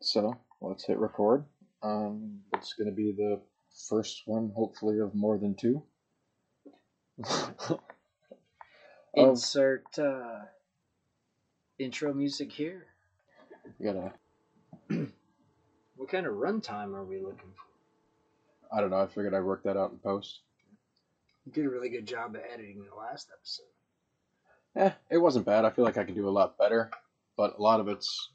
So let's hit record. Um, it's going to be the first one, hopefully, of more than two. Insert uh, intro music here. gotta, What kind of runtime are we looking for? I don't know. I figured I'd work that out in post. You did a really good job of editing the last episode. Eh, it wasn't bad. I feel like I could do a lot better, but a lot of it's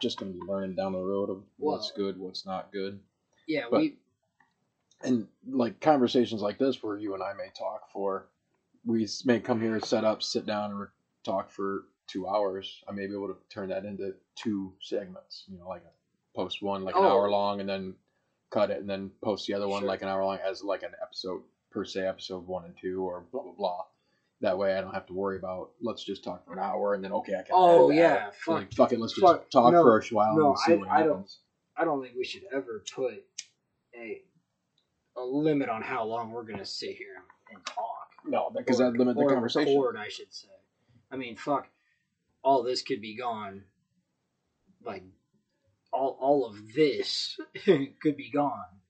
just going to be learning down the road of what's Well- good, what's not good. Yeah, But- we and like conversations like this where you and I may talk for, we may come here, set up, sit down, and talk for two hours. I may be able to turn that into two segments. You know, like a post one like an Oh. hour long, and then cut it, and then post the other one Sure. like an hour long as like an episode per se, episode one and two, or blah blah blah. That way, I don't have to worry about let's just talk for an hour, and then okay, I can. Oh, yeah, fuck. Like, fuck it, let's just talk no, for a while no, and see I- what I don't- happens. I don't think we should ever put a a limit on how long we're gonna sit here and talk. No, because that limit the or conversation. Record, I should say. I mean, fuck. All this could be gone. Like, all all of this could be gone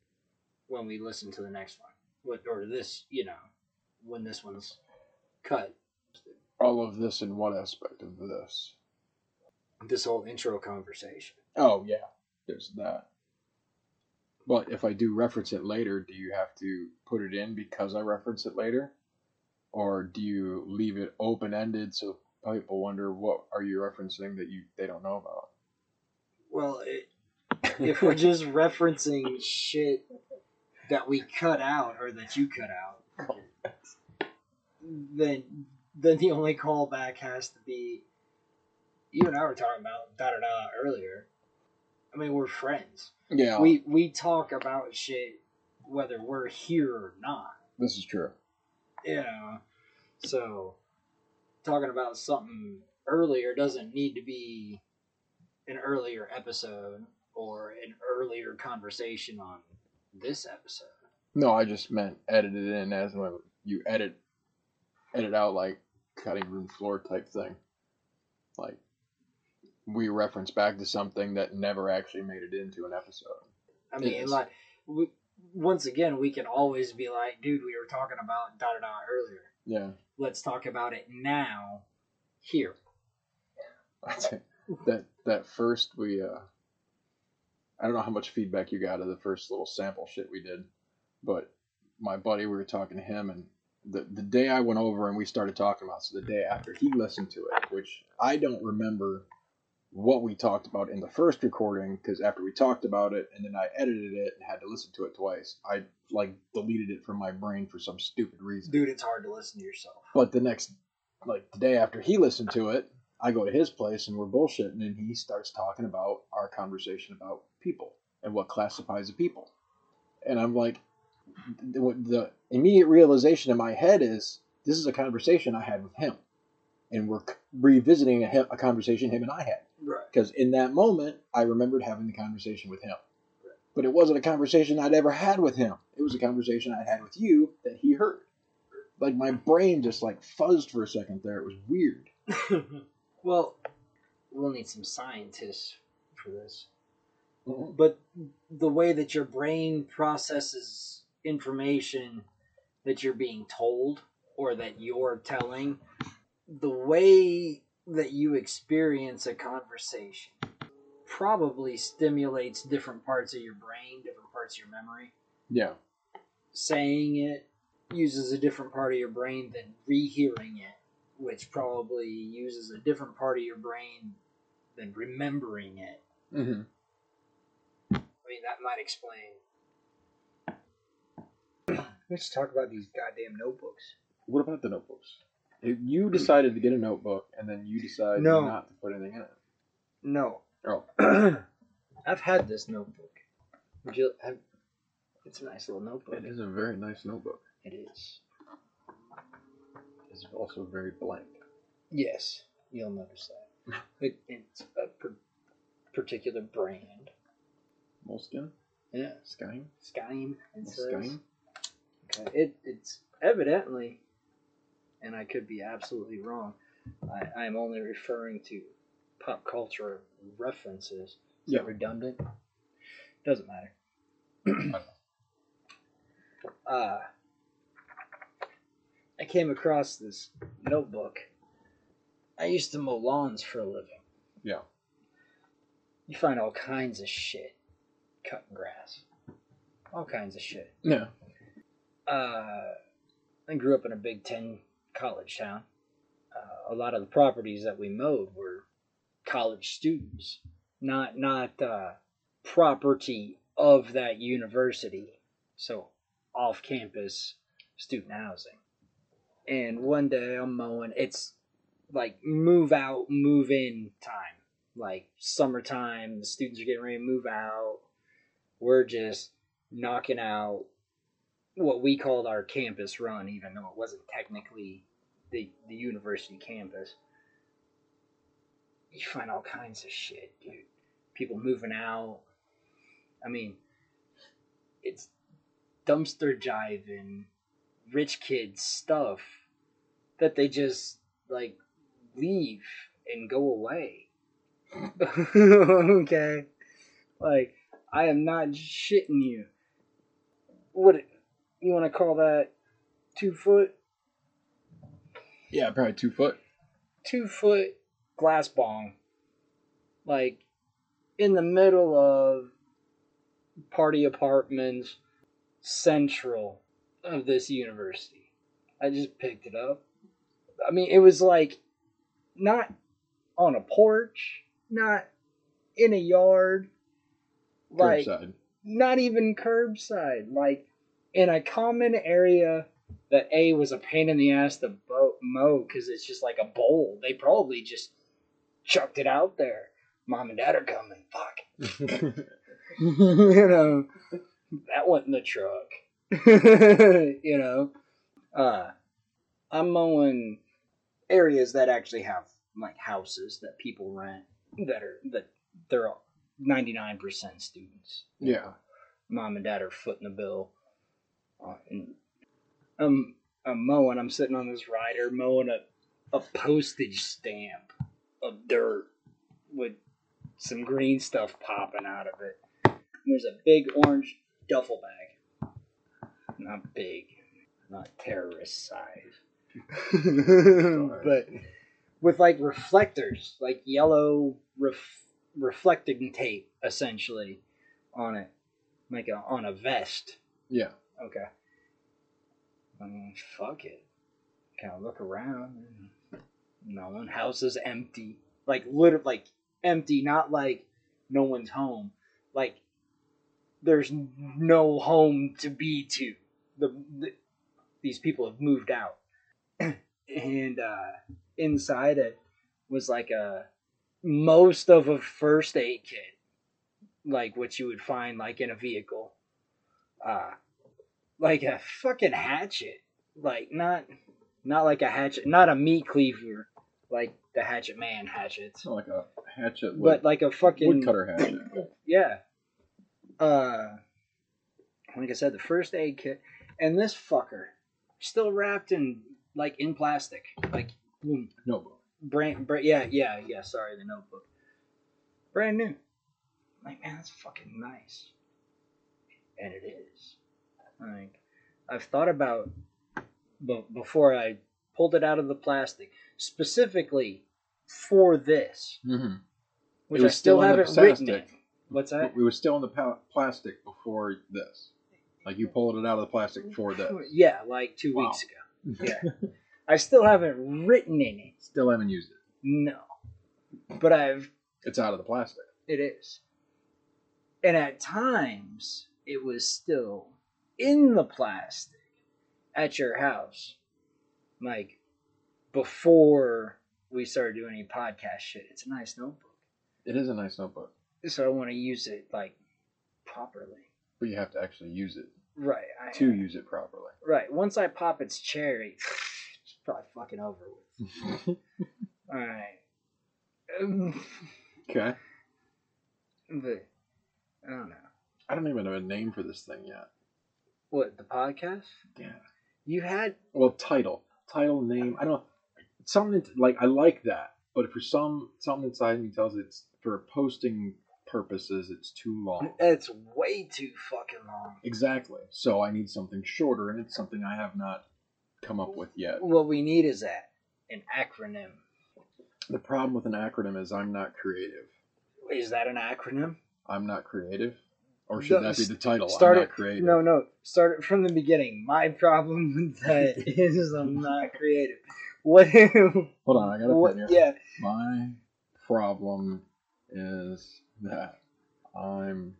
when we listen to the next one. What or this, you know, when this one's cut. All of this in one aspect of this? This whole intro conversation. Oh yeah, there's that. But if I do reference it later, do you have to put it in because I reference it later, or do you leave it open ended so people wonder what are you referencing that you they don't know about? Well, it, if we're just referencing shit that we cut out or that you cut out, then then the only callback has to be you and I were talking about da da da earlier. I mean, we're friends. Yeah, We we talk about shit whether we're here or not. this is true. Yeah. so talking about something earlier doesn't need to be an earlier episode or an earlier conversation on this episode. No, I just meant edit it in as when you edit edit out like cutting room floor type thing. Like we reference back to something that never actually made it into an episode. I mean, like we, once again, we can always be like, "Dude, we were talking about da da da earlier. Yeah. Let's talk about it now, here." That that first we uh I don't know how much feedback you got of the first little sample shit we did, but my buddy we were talking to him and the the day I went over and we started talking about so the day after he listened to it, which I don't remember what we talked about in the first recording because after we talked about it and then I edited it and had to listen to it twice, I like deleted it from my brain for some stupid reason. Dude, it's hard to listen to yourself. But the next, like the day after he listened to it, I go to his place and we're bullshitting, and he starts talking about our conversation about people and what classifies a people. And I'm like, the, the immediate realization in my head is this is a conversation I had with him, and we're revisiting a, a conversation him and I had. Right. Because in that moment, I remembered having the conversation with him. But it wasn't a conversation I'd ever had with him. It was a conversation I'd had with you that he heard. Like my brain just like fuzzed for a second there. It was weird. well, we'll need some scientists for this. Mm-hmm. but the way that your brain processes information that you're being told or that you're telling, the way that you experience a conversation probably stimulates different parts of your brain, different parts of your memory. Yeah. Saying it uses a different part of your brain than rehearing it, which probably uses a different part of your brain than remembering it. Mm-hmm. I mean, that might explain. Let's talk about these goddamn notebooks. What about the notebooks? If You decided to get a notebook, and then you decided No. not to put anything in it. No. Oh, I've had this notebook. Would you? Have, it's a nice little notebook. it is a very nice notebook. It is. It's also very blank. Yes, you'll notice that. It, it's a per, particular brand. Moleskine, Yeah. It says. Skyim. It, it's evidently, and I could be absolutely wrong. I, I'm only referring to pop culture references. Is Yeah. that redundant? Doesn't matter. uh, I came across this notebook. I used to mow lawns for a living. Yeah. You find all kinds of shit cutting grass. All kinds of shit. Yeah. Uh, I grew up in a Big Ten college town. Uh, a lot of the properties that we mowed were college students, not not uh, property of that university. So off-campus student housing. And one day I'm mowing. It's like move out, move in time. Like summertime, the students are getting ready to move out. We're just knocking out what we called our campus run, even though it wasn't technically the the university campus. You find all kinds of shit, dude. People moving out. I mean, it's dumpster jiving, rich kids stuff that they just like leave and go away. okay, like I am not shitting you. What you want to call that? Two foot, Yeah, probably two foot. two foot glass bong, like in the middle of party apartments, central of this university. I just picked it up. I mean, it was like not on a porch, not in a yard, like Curbside. not even curbside, like in a common area that a was a pain in the ass to mow because it's just like a bowl. They probably just chucked it out there. Mom and dad are coming. Fuck. you know, that went in the truck. you know, uh, I'm mowing areas that actually have like houses that people rent that are that they're 99% students. yeah. Mom and dad are footing the bill. And I'm, I'm mowing, I'm sitting on this rider mowing a, a postage stamp of dirt with some green stuff popping out of it. And there's a big orange duffel bag. Not big, not terrorist size. but with like reflectors, like yellow ref- reflecting tape, essentially, on it, like a, on a vest. Yeah. Okay. I mean, fuck it. Kind of look around. No one. House is empty. Like literally, like empty. Not like no one's home. Like there's no home to be to. The, the these people have moved out, and uh, inside it was like a most of a first aid kit, like what you would find like in a vehicle. Uh, like a fucking hatchet. Like not not like a hatchet, not a meat cleaver, like the Hatchet Man hatchets, not like a hatchet, but like a fucking woodcutter hatchet. yeah. Uh, like I said, the first aid kit, and this fucker still wrapped in like in plastic, like boom, Notebook. brand, brand yeah, yeah, yeah. Sorry, the notebook, brand new. Like man, that's fucking nice, and it is. Like I've thought about, but before I pulled it out of the plastic, specifically for this, Mm-hmm. which I still still in the haven't written plastic. it. What's that? We was still in the pa- plastic before this. Like you pulled it out of the plastic for this. Yeah, like two Wow. weeks ago. Yeah. I still haven't written in it. Still haven't used it. No. But I've It's out of the plastic. it is. And at times it was still in the plastic at your house. Like before we started doing any podcast shit. It's a nice notebook. It is a nice notebook, So I want to use it like properly. but you have to actually use it Right. I, to use it properly. Right. Once I pop its cherry, it's probably fucking over with. All right. Um, okay. but I don't know. I don't even have a name for this thing yet. What the podcast? Yeah. You had Well, title, title, name. I don't. Something like I like that, but for some something inside me tells it's for posting purposes, it's too long. It's way too fucking long. Exactly. So I need something shorter, and it's something I have not come up with yet. What we need is that an acronym. The problem with an acronym is I'm not creative. Is that an acronym? I'm not creative? Or should No, that be the title? Start I'm it. not creative. No, no. Start it from the beginning. My problem with that is I'm not creative. What? Hold on, I got a what pen here. yeah. My problem is that I'm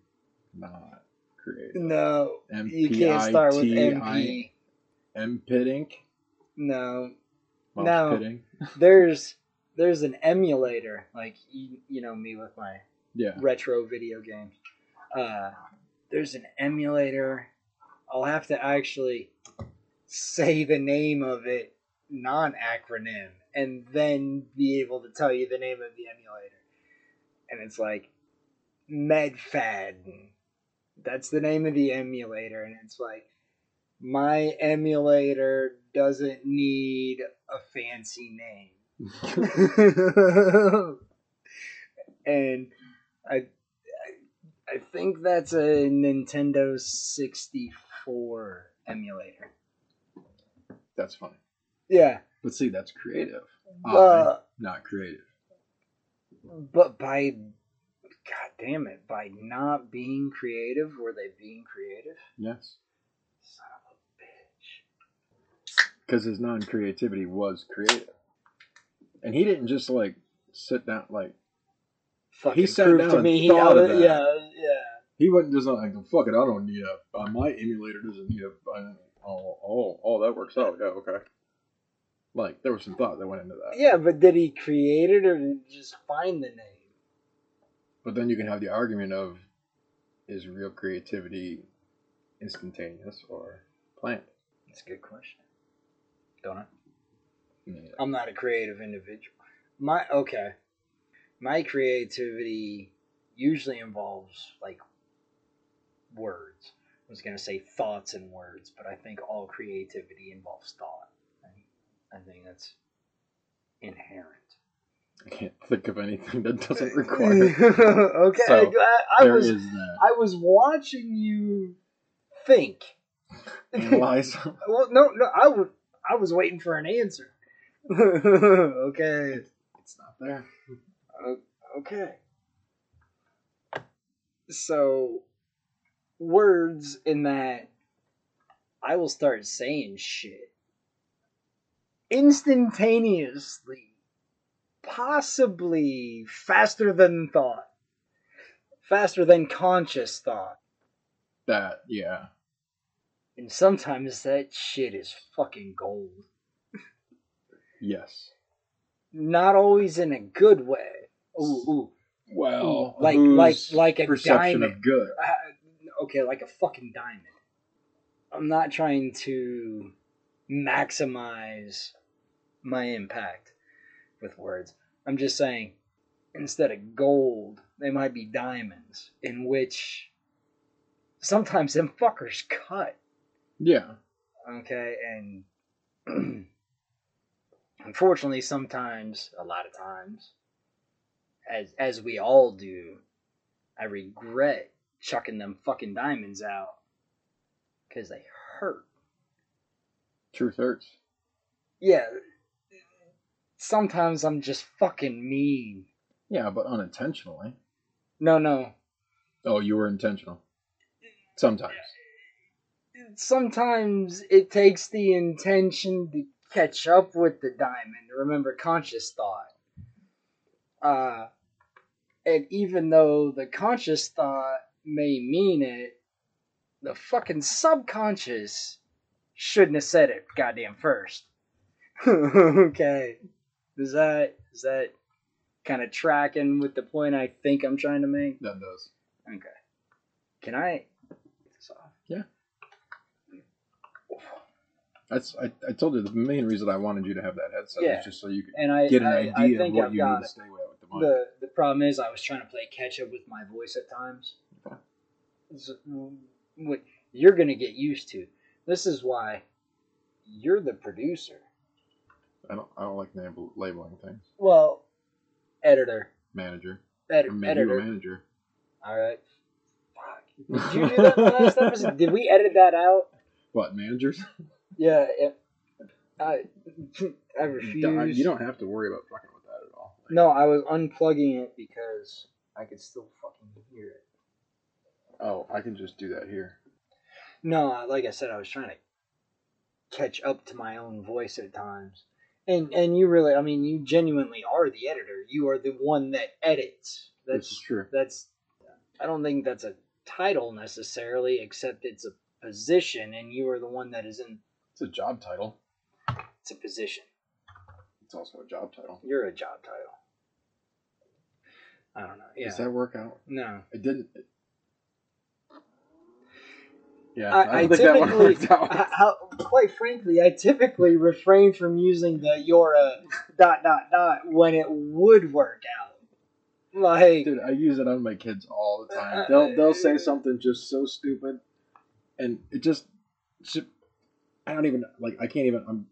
not creative. No. You can't start with MP. No. Mouse No. pitting? There's there's an emulator like you, you know me with my Yeah. retro video games. Uh, there's an emulator. I'll have to actually say the name of it, non acronym, and then be able to tell you the name of the emulator. And it's like Mednafen. That's the name of the emulator, and it's like my emulator doesn't need a fancy name. and I, I I think that's a Nintendo 64 emulator. That's funny. Yeah. But see, that's creative. Uh, I'm not creative. but by god damn it, by not being creative, were they being creative? Yes. Son of a bitch. Because his non creativity was creative. And he didn't just like sit down, like, Fucking sat prove down to and me he thought oughta- of that. yeah, yeah. he wasn't just like, fuck it, I don't need a, uh, my emulator doesn't need a, I, oh, oh, oh, that works out. Yeah, okay. Like, there was some thought that went into that. Yeah, but did he create it or did he just find the name? But then you can have the argument of is real creativity instantaneous or planned? That's a good question. Don't I? Yeah. I'm not a creative individual. My okay. My creativity usually involves like words. I was gonna say thoughts and words, but I think all creativity involves thought. I, I think that's inherent. I can't think of anything that doesn't require. okay, So, I, I was. I was watching you think. Analyze. Well, no, no, I was I was waiting for an answer. okay, it's not there. Okay. So, words in that I will start saying shit instantaneously, possibly faster than thought, faster than conscious thought. That, yeah. And sometimes that shit is fucking gold. Yes. Not always in a good way. Ooh, ooh. Well, Like- like- like a perception diamond. of good. Uh, okay, like a fucking diamond. I'm not trying to maximize my impact with words. I'm just saying, instead of gold, they might be diamonds, in which sometimes them fuckers cut. Yeah. Okay, and unfortunately, sometimes, a lot of times, as as we all do, I regret chucking them fucking diamonds out because they hurt. Truth hurts. Yeah, sometimes I'm just fucking mean. Yeah, but unintentionally. No, no. Oh, you were intentional. Sometimes. Sometimes it takes the intention to catch up with the diamond. Remember, conscious thought. Uh, and even though the conscious thought may mean it, the fucking subconscious shouldn't have said it goddamn first. okay. Is that is that kind of tracking with the point I think I'm trying to make? That does. Okay. Can I get this off? That's I, I told you the main reason I wanted you to have that headset Yeah. was just so you could And I get an I, idea I of what I've you need to stay away with the mic. The the problem is I was trying to play catch up with my voice at times. Okay. So, what you're gonna get used to. This is why you're the producer. I don't I don't like label, labeling things. Well, editor, Manager. ed- editor. manager. All right. Fuck. Did you do that last episode? Did we edit that out? What managers? Yeah. It, I I refuse. You don't have to worry about fucking with that at all. Like, No, I was unplugging it because I could still fucking hear it. Oh, I can just do that here. No, like I said, I was trying to catch up to my own voice at times. And and you really, I mean, you genuinely are the editor. You are the one that edits. This is That's true. that's. I don't think that's a title necessarily, except it's a position, and you are the one that is in. It's a job title. It's a position. It's also a job title. You're a job title. I don't know. Yeah. Does that work out? no. It didn't. Yeah, I, I, I think that one worked out. I- how, quite frankly, I typically refrain from using the "you're a dot dot dot" when it would work out. Like, Dude, I use it on my kids all the time. Uh, They'll they'll say something just so stupid, and it just I don't even like. I can't even. I'm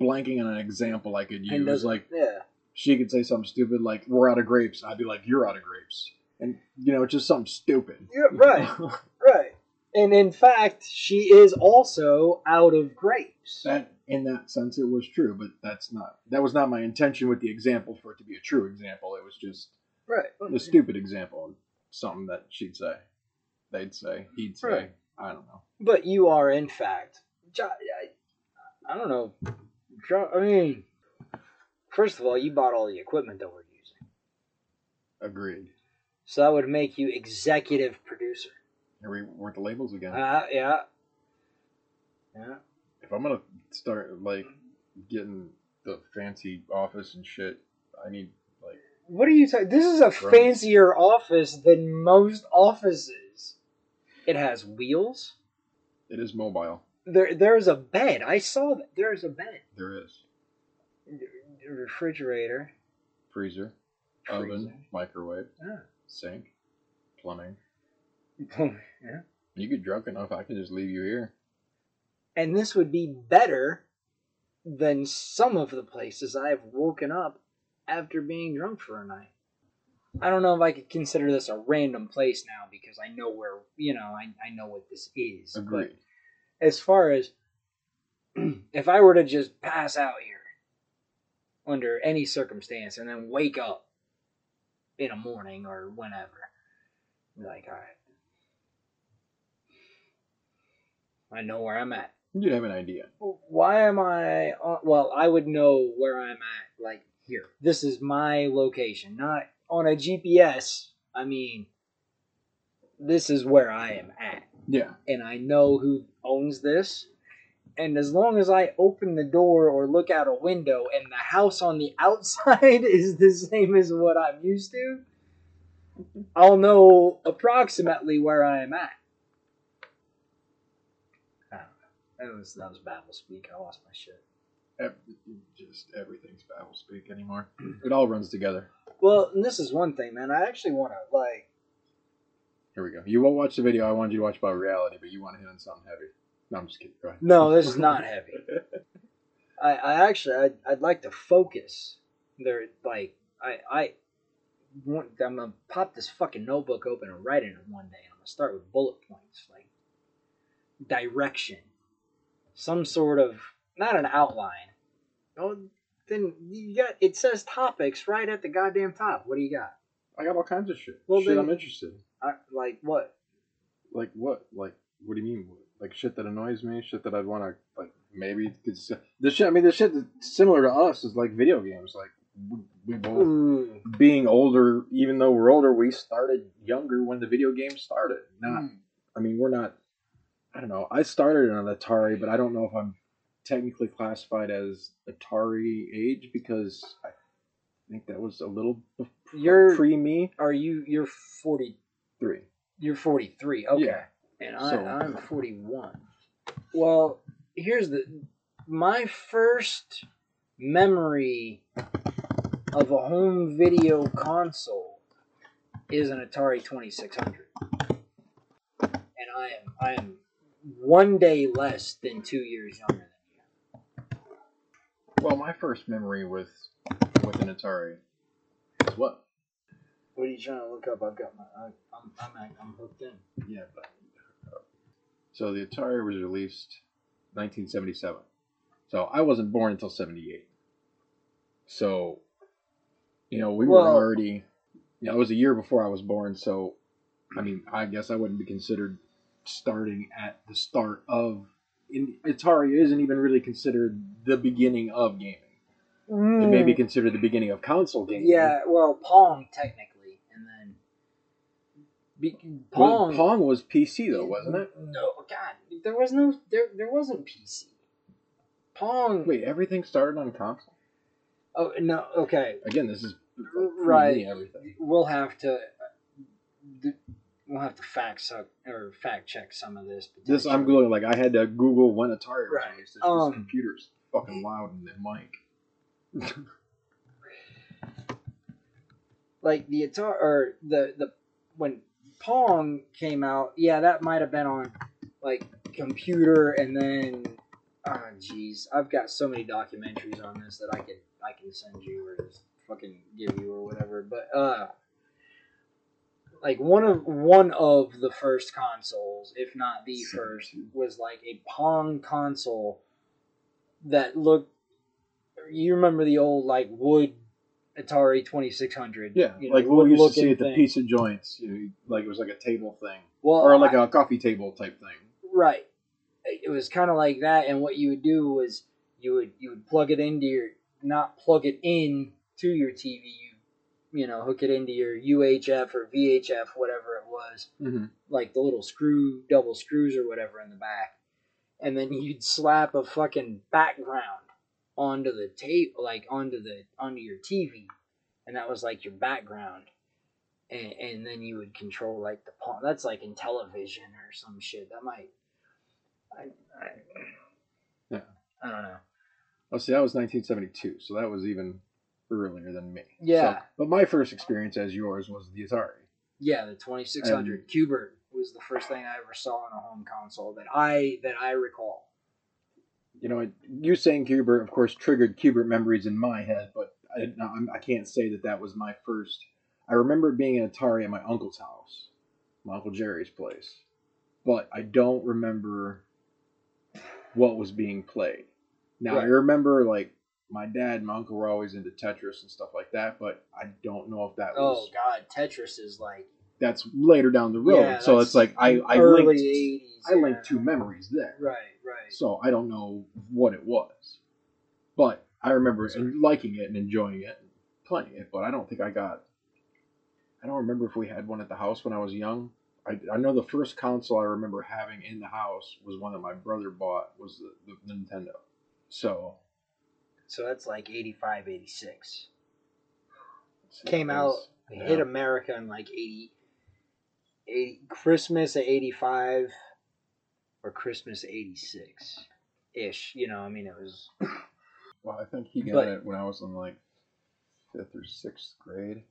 blanking on an example I could use. Like yeah, she could say something stupid, like "We're out of grapes." I'd be like, "You're out of grapes," and you know, it's just something stupid. yeah, right, right. And in fact, she is also out of grapes. that in that sense, it was true, but that's not. That was not my intention with the example for it to be a true example. It was just right. a stupid example, something that she'd say, they'd say, he'd say. Right. I don't know. But you are, in fact, I, I don't know. I mean, first of all, you bought all the equipment that we're using, Agreed. so that would make you executive producer. Here we work the labels again. Uh, yeah, yeah. if I'm gonna start like getting the fancy office and shit, I need like What are you talking? This is a Right. fancier office than most offices. It has wheels. it is mobile. There, there's a bed. I saw that. There's a bed. There is Refrigerator. freezer, oven, microwave, Ah. sink, plumbing. yeah. You get drunk enough, I can just leave you here. And this would be better than some of the places I have woken up after being drunk for a night. I don't know if I could consider this a random place now because I know where, you know, I, I know what this is. But Agreed. As far as if I were to just pass out here under any circumstance and then wake up in a morning or whenever, be like, all right, I know where I'm at. You'd have an idea. Why am I? On, well, I would know where I'm at. Like here, this is my location, not on a GPS. I mean, this is where I am at Yeah. and I know who owns this. And as long as I open the door or look out a window and the house on the outside is the same as what I'm used to, I'll know approximately where I am at. I don't know. That was that was babble speak. I lost my shit. Ev- Just everything's Babel speak anymore. It all runs together. Well, and this is one thing, man. I actually want to like. Here we go. You won't watch the video I wanted you to watch about reality, but you want to hit on something heavy. No, I'm just kidding. Go ahead. No, this is not heavy. I, I actually I'd, I'd like to focus. There, like I I want, I'm gonna pop this fucking notebook open and write in it one day. I'm gonna start with bullet points, like direction, some sort of not an outline. Oh, then you got it says topics right at the goddamn top. What do you got? I got all kinds of shit. Well, shit then- I'm interested in. I, like what? Like what? Like what do you mean? Like shit that annoys me? Shit that I'd want to like maybe cause the shit. I mean, the shit that's similar to us is like video games. Like we, we both Ooh. being older, even though we're older, we started younger when the video games started. Not, Mm. I mean, we're not. I don't know. I started on Atari, but I don't know if I'm technically classified as Atari age because I think that was a little bef- You're- pre me Are you? You're forty three. You're 43. Okay. Yeah. And I, So- I'm 41. Well, here's the my first memory of a home video console is an Atari 2600. And I am I am one day less than 2 years younger than you. Well, my first memory with with an Atari is what What are you trying to look up? I've got my. I, I'm, I'm, I'm hooked in. Yeah, but so the Atari was released 1977. So I wasn't born until 78. So, you know, we Well- were already. You know, it was a year before I was born. So, I mean, I guess I wouldn't be considered starting at the start of. In, Atari isn't even really considered the beginning of gaming. It may be considered the beginning of console gaming. Mm. Yeah, well, Pong technically, and then be, Well, Pong. Pong was PC though, wasn't it? No, God, there was no, there, there wasn't PC. Pong. Wait, everything started on console. Oh no. Okay, Again, this is right. Everything. We'll have to. We'll have to fact suck or fact check some of this. This I'm googling like I had to Google when Atari was Right. released. This Um, computer's fucking loud in the mic. Like the Atari or the the when Pong came out, yeah, that might have been on like computer, and then ah, jeez, I've got so many documentaries on this that I can I can send you or just fucking give you or whatever. But uh, like one of one of the first consoles, if not the first, was like a Pong console that looked. You remember the old like wood Atari Twenty Six Hundred? Yeah, you know, like what we used to see at the thing. pizza joints. You know, like it was like a table thing, Well, or like I- a coffee table type thing. right. It was kind of like that, and what you would do was you would you would plug it into your not plug it in to your TV. You you know hook it into your UHF or VHF, whatever it was, Mm-hmm. like the little screw double screws or whatever in the back, and then you'd slap a fucking background onto the tape, like onto the onto your TV, and that was like your background. And, and then you would control like the pawn. That's like in television or some shit. That might. I, I, Yeah. I don't know. Oh, see, that was 1972, so that was even earlier than me. Yeah. So- but my first experience as yours was the Atari. Yeah, the twenty six hundred Q*bert was the first thing I ever saw on a home console that I that I recall. You know, you saying Q*bert, of course, triggered Q*bert memories in my head, but I, I can't say that that was my first. I remember being an Atari at my uncle's house, my uncle Jerry's place, but I don't remember what was being played. Now I remember like my dad and my uncle were always into Tetris and stuff like that, but I don't know if that Oh was God, Tetris is like that's later down the road. Yeah, so it's like I I linked eighties. I linked two memories there. Right, right. So I don't know what it was. But I remember liking it and enjoying it and playing it, but I don't think I got I don't remember if we had one at the house when I was young. I, I know the first console I remember having in the house was one that my brother bought was the, the Nintendo. So So that's like 85, 86. Came out, was- hit. America in like 80, 80 Christmas at 85 or Christmas 86 ish. You know, I mean, it was. Well, I think he got But- it when I was in like fifth or sixth grade.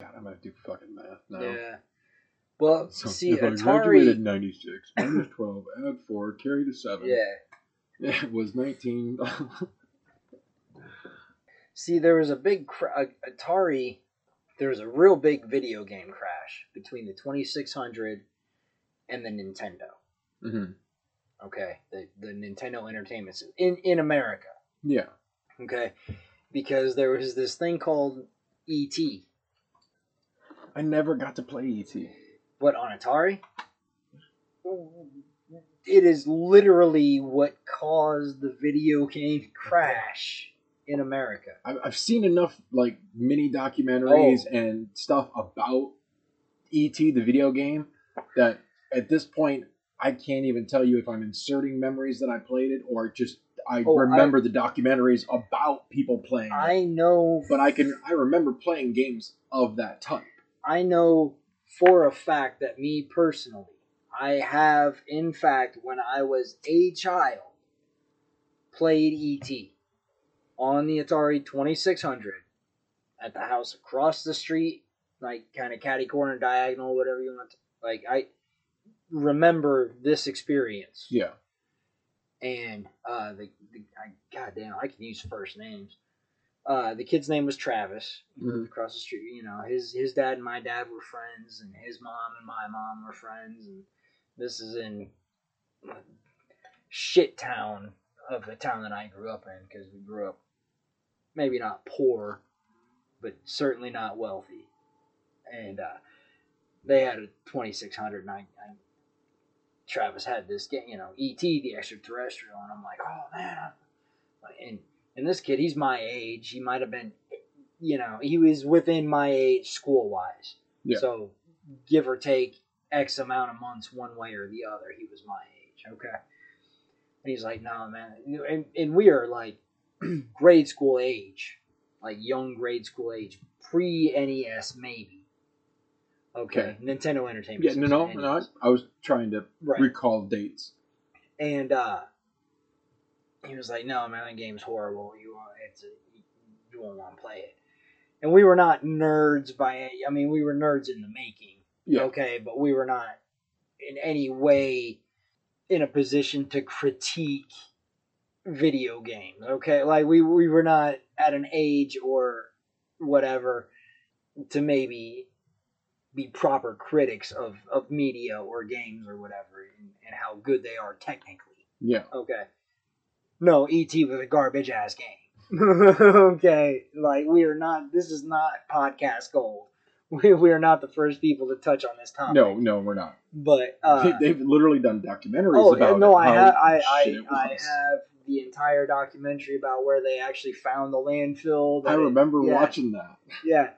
God, I'm gonna do fucking math now. Yeah. Well, So see, if I graduated Atari. in '96, minus 12, add four, carry the seven. Yeah. It was 19. See, there was a big cra- uh, Atari. There was a real big video game crash between the 2600 and the Nintendo. hmm Okay, the the Nintendo Entertainment System in in America. Yeah. Okay, because there was this thing called ET. I never got to play ET. What on Atari? It is literally what caused the video game crash in America. I've seen enough like mini documentaries Oh. and stuff about ET, the video game, that at this point I can't even tell you if I'm inserting memories that I played it or just I Oh, I- remember the documentaries about people playing. it. I know but I can I remember playing games of that type. I know for a fact that me personally, I have, in fact, when I was a child, played ET on the Atari 2600 at the house across the street, like kind of catty corner, diagonal, whatever you want. To, like, I remember this experience. Yeah. And, uh, the, the I, goddamn, I can use first names. Uh, the kid's name was Travis. He lived Mhm. across the street. You know, his his dad and my dad were friends, and his mom and my mom were friends. And this is in shit town of the town that I grew up in because we grew up maybe not poor, but certainly not wealthy. And uh, they had a 2600, and I, I Travis had this game, you know, ET the extraterrestrial, and I'm like, oh man, and and this kid, he's my age. He might have been, you know, he was within my age school wise. Yeah. So give or take X amount of months one way or the other, he was my age. Okay. And he's like, no, man. And, and we are like grade school age, like young grade school age, pre NES maybe. Okay. Nintendo Entertainment. Yeah, no, no, System, no. I was trying to Right. recall dates. and uh, he was like, "No, man, that game's horrible. You want it's you won't want to play it." And we were not nerds by any, I mean, we were nerds in the making, Yeah. okay, but we were not in any way in a position to critique video games, okay? Like we we were not at an age or whatever to maybe be proper critics of, of media or games or whatever and, and how good they are technically. Yeah. Okay. No, ET was a garbage ass game. okay. Like we are not this is not podcast gold. We, we are not the first people to touch on this topic. No, no, we're not. But uh they, they've literally done documentaries Oh about no, it, I have I, I, shit it I have the entire documentary about where they actually found the landfill. I that it- remember yeah, watching that. Yeah,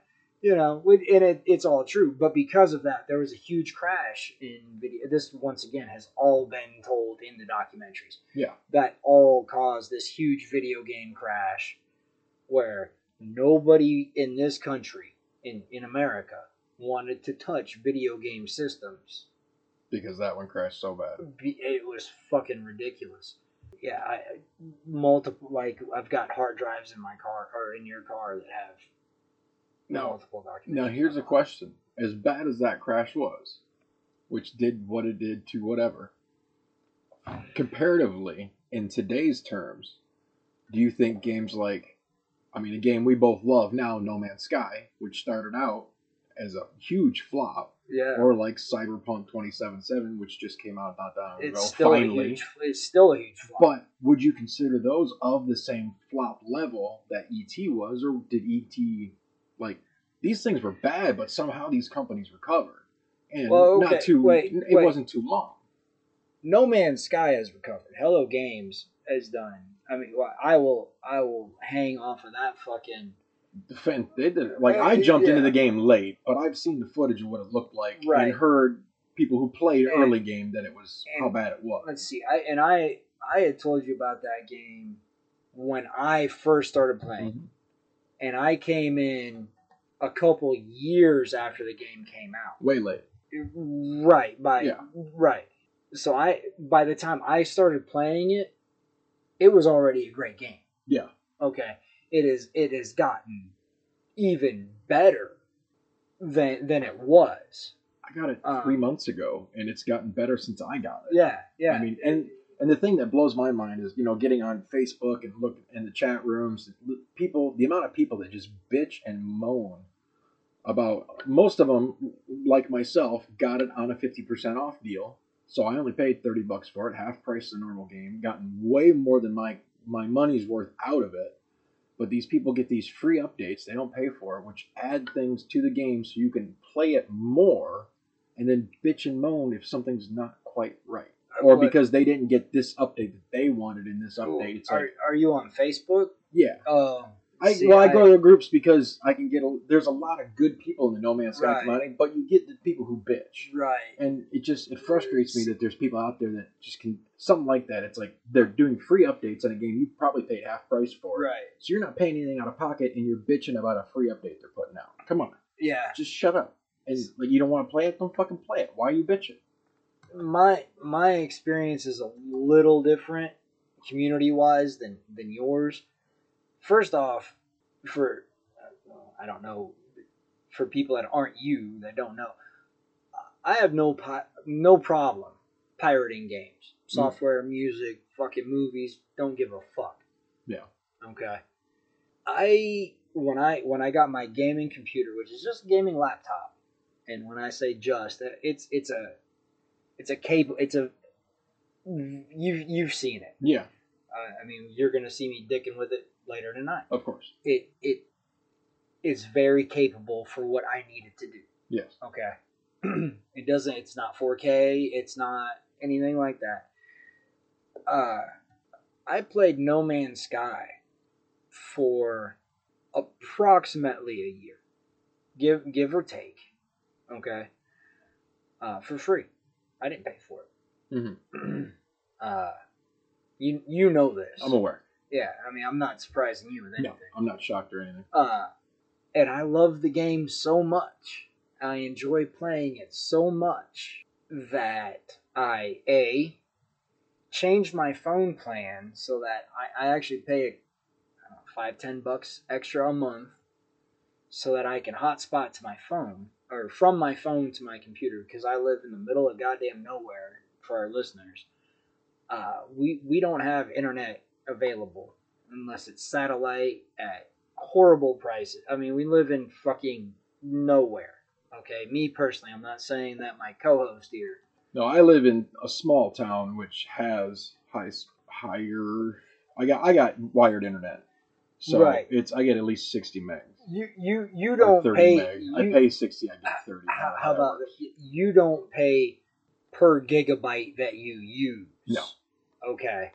you know, and it, it's all true. But because of that, there was a huge crash in video. This once again has all been told in the documentaries. Yeah. that all caused this huge video game crash, where nobody in this country, in in America, wanted to touch video game systems because that one crashed so bad. it was fucking ridiculous. Yeah, I multiple like I've got hard drives in my car or in your car that have Now-. Now here's a question: As bad as that crash was, which did what it did to whatever, comparatively in today's terms, do you think games like, I mean, a game we both love now, No Man's Sky, which started out as a huge flop, Yeah, or like Cyberpunk 2077, which just came out not that long ago, it's still finally. a huge. It's still a huge flop. But would you consider those of the same flop level that ET was, or did ET like these things were bad, but somehow these companies recovered, and Well, okay, not too. wait, it wait. wasn't too long. no Man's Sky has recovered. Hello Games has done. I mean, I will. I will hang off of that fucking. Defend, they did like I jumped into the game late, but I've seen the footage of what it looked like Right. and heard people who played And- early game that it was how bad it was. Let's see. I and I. I had told you about that game when I first started playing. Mhm. And I came in a couple years after the game came out. Way late. Right, by Yeah. right. So I by the time I started playing it, it was already a great game. Yeah. Okay. It is it has gotten even better than than it was. I got it Uh, three months ago, and it's gotten better since I got it. Yeah, yeah. I mean, and and the thing that blows my mind is, you know, getting on Facebook and look in the chat rooms, people, the amount of people that just bitch and moan about. Most of them, like myself, got it on a fifty percent off deal, so I only paid thirty bucks for it, half price the normal game. Gotten way more than my my money's worth out of it. But these people get these free updates; they don't pay for it, which add things to the game so you can play it more, and then bitch and moan if something's not quite right or But- because they didn't get this update that they wanted in this update. It's are, like, are you on Facebook? yeah, Oh, I see, well, I, go to the groups because I can get. A, there's a lot of good people in the No Man's Sky Right. community, but you get the people who bitch, right. and it just it frustrates me that there's people out there that just can something like that. It's like they're doing free updates on a game you probably paid half price for, Right. so you're not paying anything out of pocket, and you're bitching about a free update they're putting out. Come on, Yeah. just shut up. And like you don't want to play it, don't fucking play it. Why are you bitching? My my experience is a little different community wise than than yours. First off, for I don't know for people that aren't you that don't know, I have no pi- no problem pirating games, mm. software, music, fucking movies. Don't give a fuck. Yeah. Okay. I when I when I got my gaming computer, which is just a gaming laptop, and when I say just, it's it's a it's a cable. It's a you you've seen it. Yeah, Uh, I mean, you're gonna see me dicking with it later tonight. of course. It it is very capable for what I need it to do. Yes. Okay. it doesn't. It's not 4K. It's not anything like that. Uh, I played No Man's Sky for approximately a year, give give or take. Okay. Uh, for free. I didn't pay for it. Mhm. uh, you you know this. I'm aware. yeah. I mean, I'm not surprising you with anything. No. I'm not shocked or anything. Uh, and I love the game so much. I enjoy playing it so much that I a changed my phone plan so that I, I actually pay I know, five ten bucks extra a month so that I can hotspot to my phone or from my phone to my computer because I live in the middle of goddamn nowhere for our listeners. Uh, we we don't have internet available unless it's satellite at horrible prices. I mean, we live in fucking nowhere. Okay, me personally, I'm not saying that my co-host here. No, I live in a small town which has high higher. I got I got wired internet, so Right. it's I get at least sixty meg. You you you or don't 30 pay. meg. You, I pay sixty. I get thirty. how, how about this? You don't pay per gigabyte that you use. No. Okay.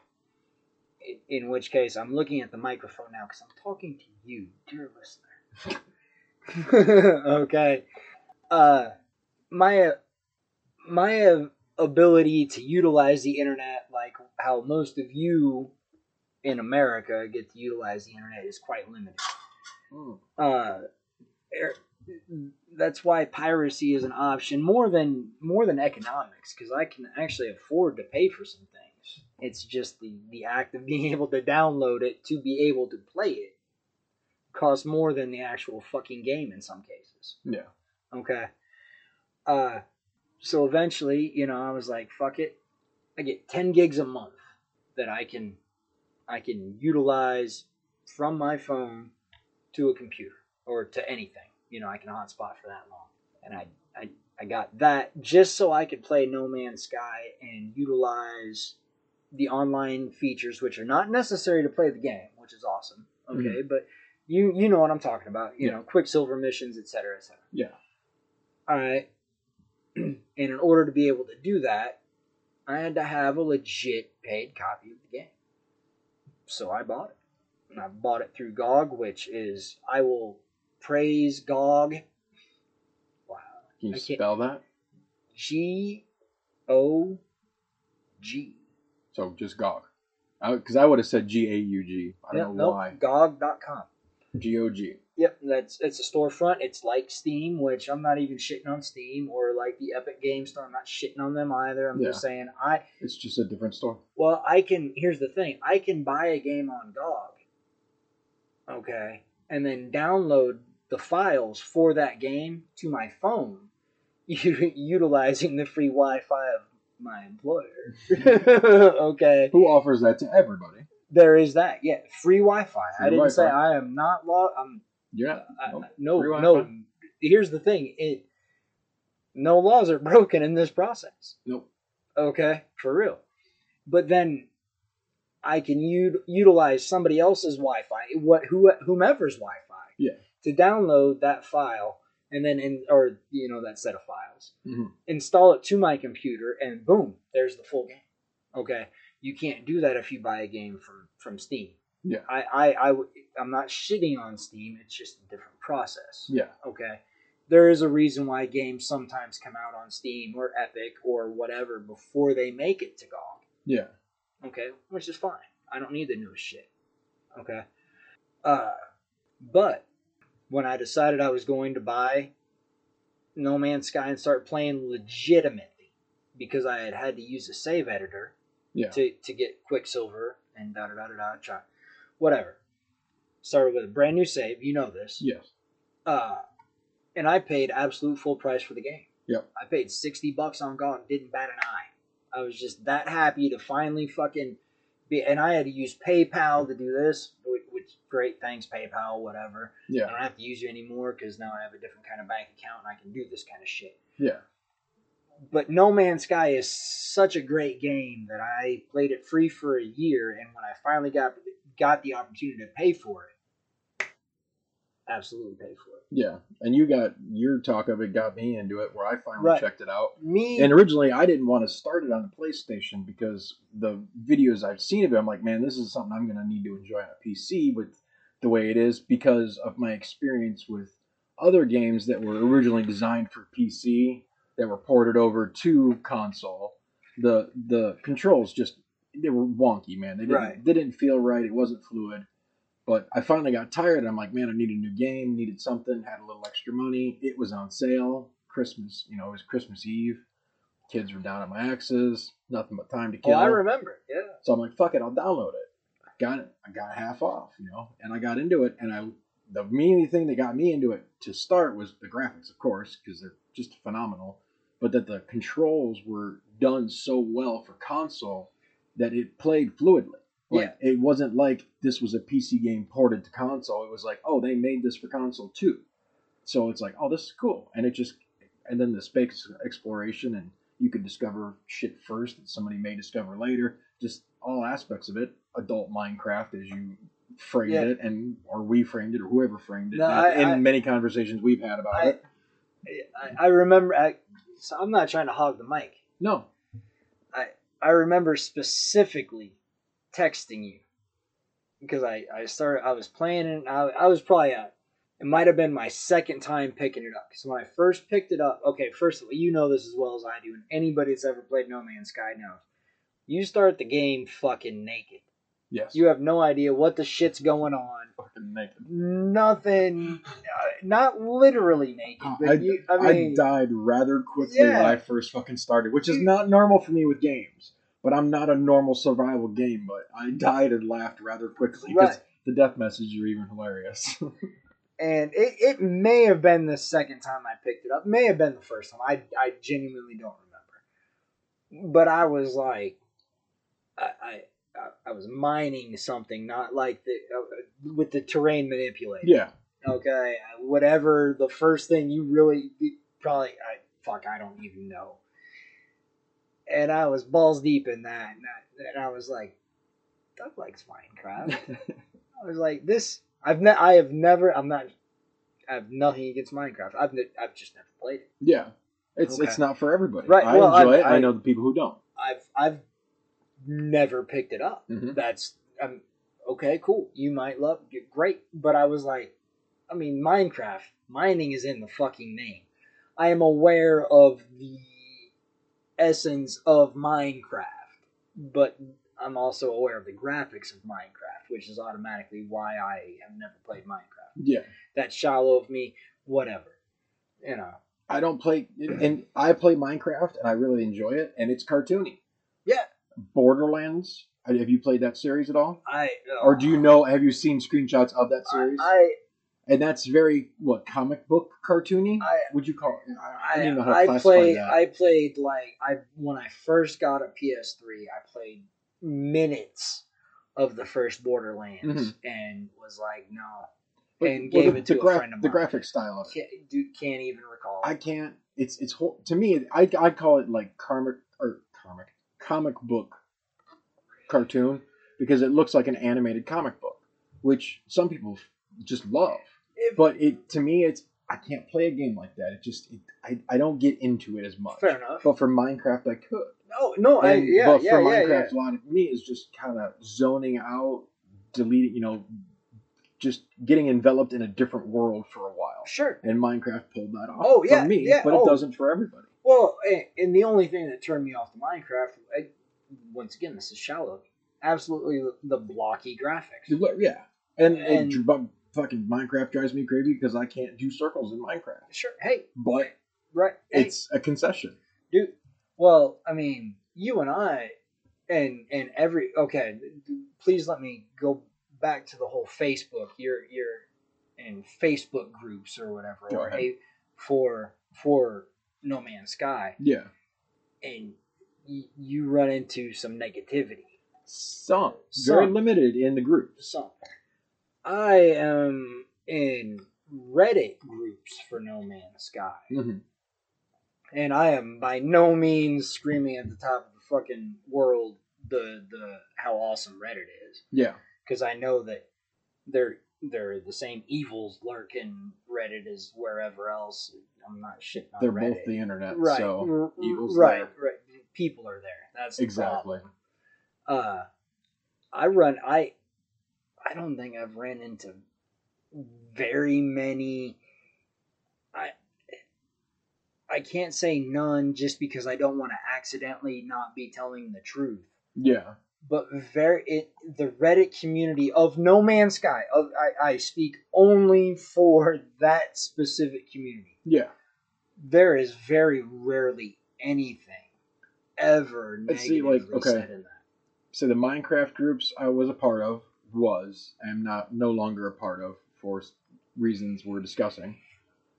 In, in which case, I'm looking at the microphone now because I'm talking to you, dear listener. okay. Uh, my my uh, ability to utilize the internet, like how most of you in America get to utilize the internet, is quite limited Hmm. uh, er- that's why piracy is an option more than more than economics because I can actually afford to pay for some things. It's just the the act of being able to download it to be able to play it costs more than the actual fucking game in some cases. Yeah. Okay. Uh, so eventually, you know, I was like, fuck it. I get 10 gigs a month that I can I can utilize from my phone to a computer or to anything. You know, I can hotspot for that long. And I, I, I got that just so I could play No Man's Sky and utilize the online features, which are not necessary to play the game, which is awesome. Mm-hmm. Okay, but you you know what I'm talking about. You Yeah. know, Quicksilver missions, et cetera, et cetera. Yeah. All right. and in order to be able to do that, I had to have a legit paid copy of the game. So I bought it. And I bought it through GOG, which is I will praise GOG. Wow. Can you I can't- spell that? G O G. So just GOG. Because I, would have said G A U G. I don't know why. GOG.com. G O G. Yep, that's it's a storefront. It's like Steam, which I'm not even shitting on Steam or like the Epic Game Store. I'm not shitting on them either. I'm just saying I It's just a different store. well I can. Here's the thing: I can buy a game on GOG, okay, and then download the files for that game to my phone, u- utilizing the free Wi-Fi of my employer. okay, Who offers that to everybody? There is that. Yeah, free Wi-Fi. I didn't say Wi-Fi. I am not law. I'm You're. I, Nope. no, Free no. Wi-Fi? Here's the thing: it no laws are broken in this process. Nope. Okay, for real. But then I can u- utilize somebody else's Wi-Fi, what who whomever's Wi-Fi, Yeah. to download that file and then in or you know that set of files, Mhm. install it to my computer, and boom, there's the full game. Okay, you can't do that if you buy a game from from Steam. Yeah. I I, I I'm not shitting on Steam. It's just a different process. Yeah. Okay. There is a reason why games sometimes come out on Steam or Epic or whatever before they make it to GOG. Yeah. Okay, which is fine. I don't need the newest shit. Okay. Uh, but when I decided I was going to buy No Man's Sky and start playing legitimately, because I had had to use a save editor Yeah. to, to get Quicksilver and da da da da da, whatever. Started with a brand new save. You know this. Yes. Uh, and I paid absolute full price for the game. Yep. I paid sixty bucks on GOG, didn't bat an eye. I was just that happy to finally fucking be, and I had to use PayPal to do this, which, which great, thanks PayPal, whatever. Yeah. I don't have to use you anymore because now I have a different kind of bank account and I can do this kind of shit. Yeah. But No Man's Sky is such a great game that I played it free for a year, and when I finally got got the opportunity to pay for it, absolutely pay for it. Yeah. And you got your talk of it got me into it where I finally Right. checked it out. Me, And originally, I didn't want to start it on the PlayStation because the videos I've seen of it, I'm like, man, this is something I'm going to need to enjoy on a PC with the way it is because of my experience with other games that were originally designed for PC that were ported over to console. The the controls just they were wonky, man. They didn't Right. they didn't feel right. It wasn't fluid. But I finally got tired. I'm like, man, I need a new game. Needed something. Had a little extra money. It was on sale. Christmas, you know, it was Christmas Eve. Kids were down at my ex's. Nothing but time to oh, kill. I remember. Yeah. So I'm like, fuck it, I'll download it. Got it. I got half off, you know, and I got into it. And I, the main thing that got me into it to start was the graphics, of course, because they're just phenomenal. But that the controls were done so well for console that it played fluidly. Like, It wasn't like this was a PC game ported to console. It was like, oh, they made this for console too. So it's like, oh, this is cool. And it just, and then the space exploration and you could discover shit first that somebody may discover later. Just all aspects of it. Adult Minecraft, as you framed Yeah. it, and or we framed it, or whoever framed it. No, in I- in I- many conversations we've had about I, it. I, I remember. So I'm not trying to hog the mic. No, I I remember specifically texting you because I, I started I was playing it. And I, I was probably at it might have been my second time picking it up because when I first picked it up, okay, first of all, you know this as well as I do, and anybody that's ever played No Man's Sky knows. You start the game fucking naked. Yes, You have no idea what the shit's going on. fucking naked. Nothing, not literally naked, oh, but I, you, I I, mean, died rather quickly Yeah. when I first fucking started, which is not normal for me with games. But I'm not a normal survival game. But I died and laughed rather quickly because Right. the death messages are even hilarious. and it, it may have been the second time I picked it up. May have been the first time. I, I genuinely don't remember. But I was like, I I, I- was mining something, not like the uh, with the terrain manipulator. yeah, Okay, whatever. The first thing you really probably I fuck I don't even know. And I was balls deep in that, and, I, and I was like, Doug likes Minecraft. I was like, this. I've ne- I have never. I'm not. I have nothing against Minecraft. I've ne- I've just never played it. yeah. It's Okay. it's not for everybody. Right, I well, enjoy I- it. I, I- know the people who don't. I've I've never picked it up. Mhm. That's um okay, cool. You might love it, great, but I was like, I mean, Minecraft mining is in the fucking name. I am aware of the essence of Minecraft, but I'm also aware of the graphics of Minecraft, which is automatically why I have never played Minecraft. Yeah. That's shallow of me, whatever. You know. I don't play, and I play Minecraft, and I really enjoy it, and it's cartoony. Borderlands. Have you played that series at all? I Or do you know? Have you seen screenshots of that series? I and that's very what comic book cartoony. I Would you call it? I, I I, don't even know how to I played. I played like I when I first got a PS3. I played minutes of the first Borderlands Mhm. and was like, no, But- and well, gave the, it to the a friend of The mine. graphic style of it. can't, dude can't even recall. I can't. It's it's to me. I I call it like or comic book cartoon because it looks like an animated comic book, which some people just love. If- But it to me, it's I can't play a game like that. It just it, I I don't get into it as much. fair enough. But for Minecraft, I could. No, no, I, yeah, but yeah, for yeah, Minecraft, yeah. a lot of me is just kind of zoning out, deleting, you know, just getting enveloped in a different world for a while. Sure. And Minecraft pulled that off Oh, yeah, for me, yeah, but oh. it doesn't for everybody. Well, and, and the only thing that turned me off the Minecraft, I, once again, this is shallow. Absolutely, the, blocky graphics. Yeah, and, and, And- fucking Minecraft drives me crazy because I can't do circles in Minecraft. Sure. Hey, But right. Hey, it's a concession. dude well i mean you and i and and every okay please let me go back to the whole facebook you're you're in facebook groups or whatever Go or ahead. a, for for no man's sky Yeah, and y- you run into some negativity some very Some. limited in the group. some I am in Reddit groups for No Man's Sky, Mhm. and I am by no means screaming at the top of the fucking world the the how awesome Reddit is, Yeah. because I know that they're they're the same evils lurk in Reddit as wherever else. I'm not shitting on They're Reddit. both the internet, right, so r- evil's right, there. right. People are there. That's the exactly. problem. uh i run i i don't think i've ran into very many i i can't say none just because i don't want to accidentally not be telling the truth Yeah. But very it the reddit community of no man's sky of i, I speak only for that specific community Yeah. there is very rarely anything ever Let's see, like, okay. said in that So the Minecraft groups I was a part of was am not no longer a part of for reasons we're discussing.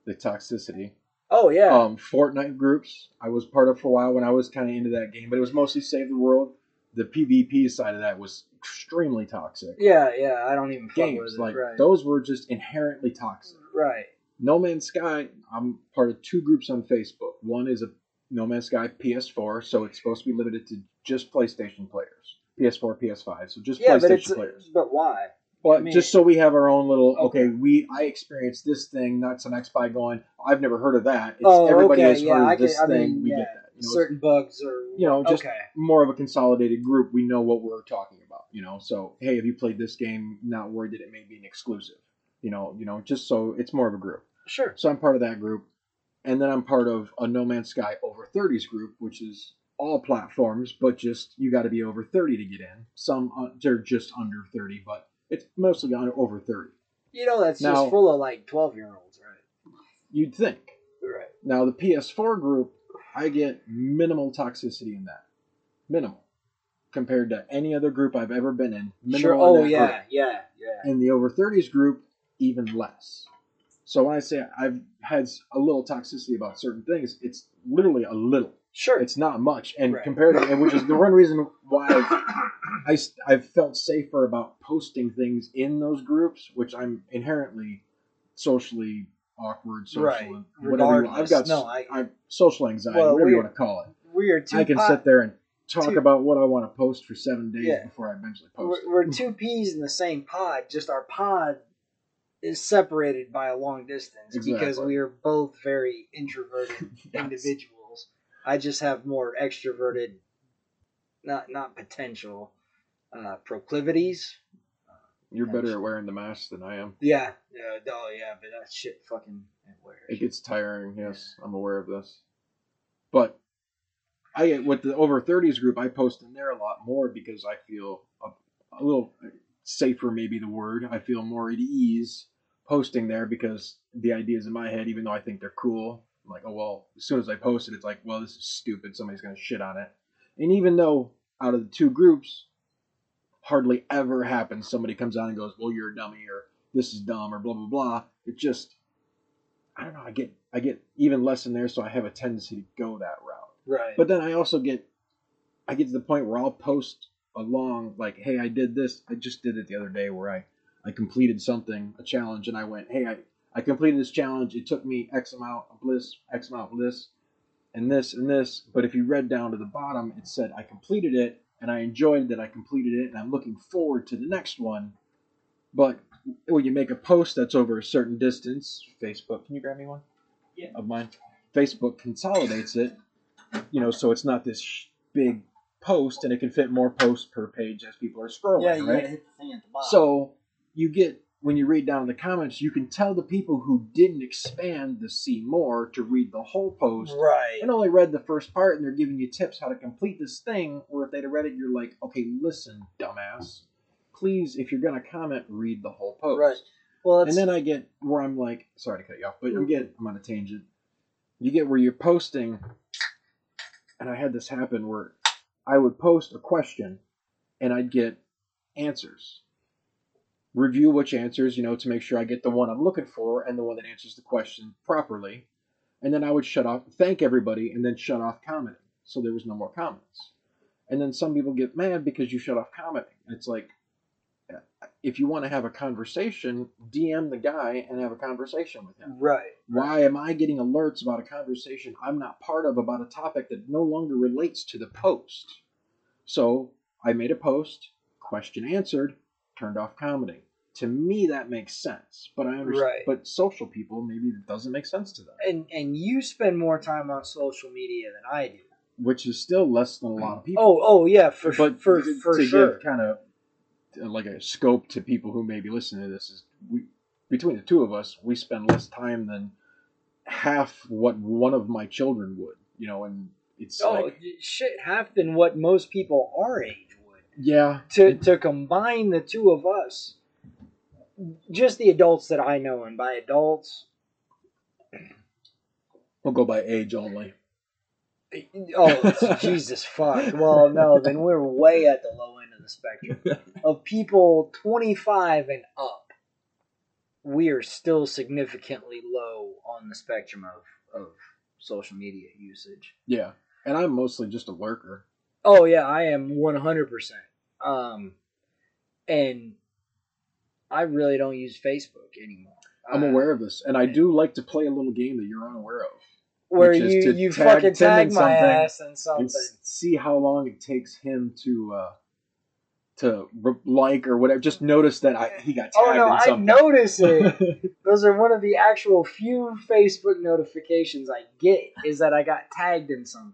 The toxicity. oh yeah Um, Fortnite groups I was part of for a while when I was kind of into that game, but it was mostly save the world. The PvP side of that was extremely toxic. Yeah, yeah, I don't even Games it. like right. those were just inherently toxic. right. No Man's Sky, I'm part of two groups on Facebook. One is a No Man's Sky PS4, so it's supposed to be limited to just PlayStation players. PS4, PS5, so just Yeah, PlayStation but players. but why? But I mean- just so we have our own little okay, Okay. we I experienced this thing, not some X by going, I've never heard of that. It's Oh, everybody okay, has yeah, heard I of this can- I thing, mean, we yeah, get that. Know, Certain bugs or you know, just- okay. more of a consolidated group, we know what we're talking about, you know. So hey, have you played this game? Not worried that it may be an exclusive. You know, you know, just so it's more of a group. Sure. So I'm part of that group. And then I'm part of a No Man's Sky over 30s group, which is all platforms, but just you got to be over 30 to get in. Some uh, they're just under 30, but it's mostly on over 30. You know that's Now- just full of like twelve year olds, right? You'd think. Right. Now the PS4 group, I get minimal toxicity in that, minimal, compared to any other group I've ever been in. Minimal Sure. in Oh that yeah, group. yeah, yeah. In the over 30s group, even less. So when I say I've had a little toxicity about certain things, it's literally a little. Sure. It's not much, and Right. compared to, and which is the one reason why I've, I, I've felt safer about posting things in those groups, which I'm inherently socially awkward, social, Right. whatever. You want. I've got No, s- I- I'm social anxiety, Well, whatever you want to call it. we are two. I can pot- sit there and talk two- about what I want to post for seven days Yeah. before I eventually post. We're, we're two peas in the same pod. Just our pod is separated by a long distance because we are both very introverted Yes. individuals. I just have more extroverted, not not potential uh, proclivities. You're better at wearing the mask than I am. Yeah, yeah, oh yeah, but that shit fucking it wears. It gets tiring. Yes, I'm aware of this. But I get with the over 30s group, I post in there a lot more because I feel a, a little safer, maybe the word. I feel more at ease posting there because the ideas in my head, even though I think they're cool, I'm like, oh well. As soon as I post it, it's like, well, this is stupid. Somebody's gonna shit on it. And even though out of the two groups, hardly ever happens somebody comes on and goes, well, you're a dummy or this is dumb or blah blah blah. It just I don't know. I get I get even less in there, so I have a tendency to go that route. right. But then I also get I get to the point where I'll post along like, "Hey, I did this. I just did it the other day where I I completed something, a challenge, and I went, "Hey, I I completed this challenge. It took me X amount of bliss, X amount of this, and this and this. But if you read down to the bottom, it said I completed it and I enjoyed that I completed it, and I'm looking forward to the next one. But when you make a post that's over a certain distance, Facebook, can you grab me one? Yeah. Of mine. Facebook consolidates it, you know, so it's not this sh- big post, and it can fit more posts per page as people are scrolling, yeah, you right? gotta hit the thing at the bottom. So you get when you read down in the comments, you can tell the people who didn't expand the see more to read the whole post right. and only read the first part, and they're giving you tips how to complete this thing. Or if they'd have read it, you're like, okay, listen, dumbass, please, if you're gonna comment, read the whole post. Right. Well, And then I get where I'm like, sorry to cut you off, but I'm mm. getting I'm on a tangent. You get where you're posting, and I had this happen where I would post a question, and I'd get answers. Review which answers, you know, to make sure I get the one I'm looking for and the one that answers the question properly. And then I would shut off, thank everybody, and then shut off commenting. So there was no more comments. And then some people get mad because you shut off commenting. It's like, uh, if you want to have a conversation, DM the guy and have a conversation with him. Right. Why am I getting alerts about a conversation I'm not part of about a topic that no longer relates to the post? So I made a post, question answered, turned off comedy. To me, that makes sense, but I understand. Right. But social people, maybe it doesn't make sense to them, And and you spend more time on social media than I do. which is still less than a lot of mm. people. Oh, oh yeah, for but for to, for to sure. give kind of uh, like a scope to people who may be listening to this is we between the two of us we spend less time than half what one of my children would you know and it's Oh, like shit, half than what most people our age. Yeah To to combine the two of us, just the adults that I know, and by adults, we'll go by age only oh Jesus fuck. Well, no, then we're way at the low end of the spectrum of people twenty five and up. We are still significantly low on the spectrum of of social media usage. yeah and i'm mostly just a lurker Oh yeah, I am one hundred percent. Um, and I really don't use Facebook anymore. i'm Uh, aware of this and i do like to play a little game that you're unaware of where you you tag fucking tag my something ass and and something. s- see how long it takes him to uh to re- like or whatever just notice that I, he got tagged Oh no, in I notice it. Those are one of the actual few Facebook notifications I get is that I got tagged in something.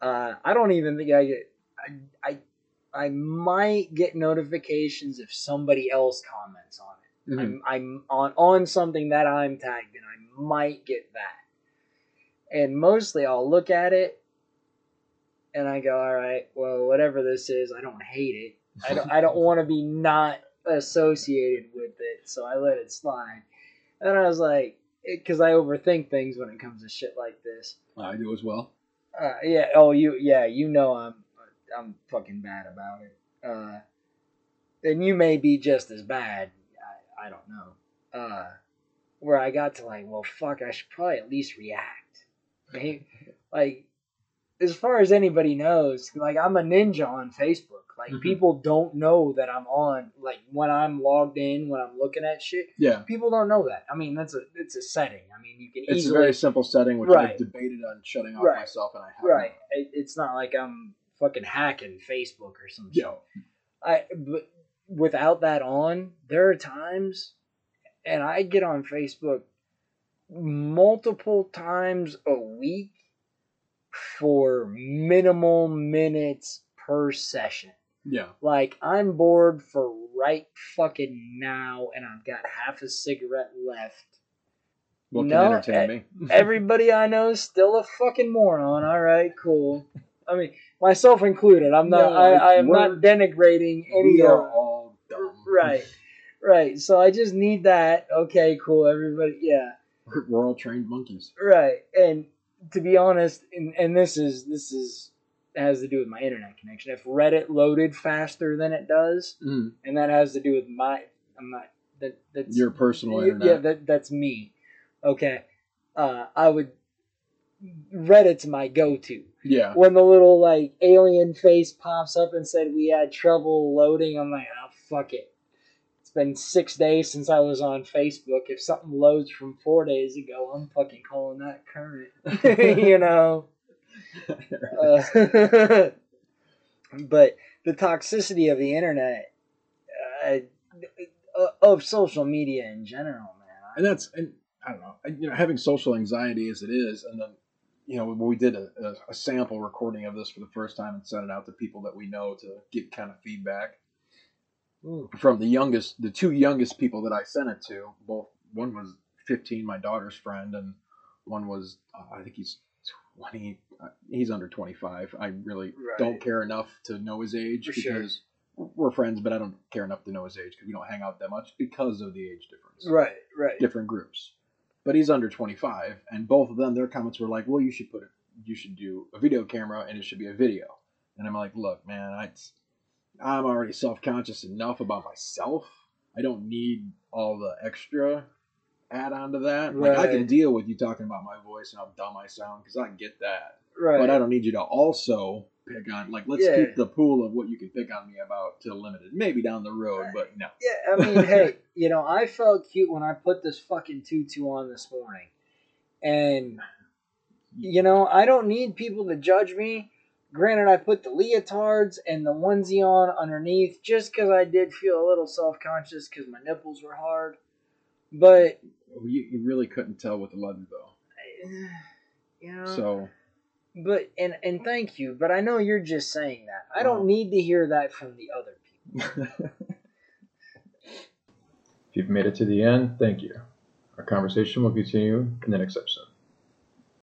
Uh, I don't even think I get. I, I I might get notifications if somebody else comments on it. Mhm. I'm, I'm on on something that I'm tagged in. I might get that, and mostly I'll look at it and I go, all right, well, whatever this is, I don't hate it. I don't, I don't want to be not associated with it, so I let it slide. And I was like, because I overthink things when it comes to shit like this. I do as well. Uh, yeah. Oh, you. Yeah. You know, I'm. I'm fucking bad about it. Uh, and you may be just as bad. I, I don't know. Uh, where I got to like, well, fuck, I should probably at least react. Maybe, like, as far as anybody knows, like I'm a ninja on Facebook. Like Mhm. people don't know that I'm on. Like when I'm logged in, when I'm looking at shit, Yeah, people don't know that. I mean, that's a it's a setting. I mean, you can it's a very simple setting, which Right. I've debated on shutting off Right. myself, and I have Right. It, it's not like I'm fucking hacking Facebook or some shit. Yeah. I but without that on, there are times, and I get on Facebook multiple times a week for minimal minutes per session. Yeah, Like I'm bored for right fucking now, and I've got half a cigarette left. what can No, entertain me? Everybody I know is still a fucking moron. All right, cool. I mean, myself included. I'm not. No, I, I am not denigrating any we of. are all dumb. Right, right. So I just need that. Okay, cool. Everybody, yeah, We're, all trained monkeys. right. And to be honest, and, and this is this is has to do with my internet connection. If Reddit loaded faster than it does, Mm, and that has to do with my, I'm not that that's your personal internet. Yeah, that that's me. Okay. Uh, I would Reddit's my go-to. yeah, When the little like alien face pops up and said we had trouble loading, I'm like, oh fuck it. It's been six days since I was on Facebook. If something loads from four days ago, I'm fucking calling that current. you know. Uh, but the toxicity of the internet, uh, of social media in general, man. and that's and I don't know, you know, having social anxiety as it is, and then you know we did a, a, sample recording of this for the first time and sent it out to people that we know to get kind of feedback Ooh. from the youngest, the two youngest people that I sent it to. Both one was 15, my daughter's friend, and one was uh, I think he's 20. Uh, he's under 25. I really Right. don't care enough to know his age For sure. because we're friends, but I don't care enough to know his age because we don't hang out that much because of the age difference Right, right. different groups. But he's under 25, and both of them, their comments were like, "Well, you should put it, you should do a video camera, and it should be a video." And I'm like, "Look, man, I, I'm already self-conscious enough about myself. I don't need all the extra add on to that. Like, I can deal with you talking about my voice and how dumb I sound because I get that, Right. but I don't need you to also pick on. Like, let's Yeah. keep the pool of what you can pick on me about to limited. Maybe down the road, uh, but no. Yeah, I mean, hey, you know, I felt cute when I put this fucking tutu on this morning. And, you know, I don't need people to judge me. Granted, I put the leotards and the onesie on underneath just because I did feel a little self conscious because my nipples were hard. But, You, you really couldn't tell with the leather though. you know, So but, and, and thank you, but I know you're just saying that. I don't mm. need to hear that from the other people. if you've made it to the end, thank you. Our conversation will continue in the next episode.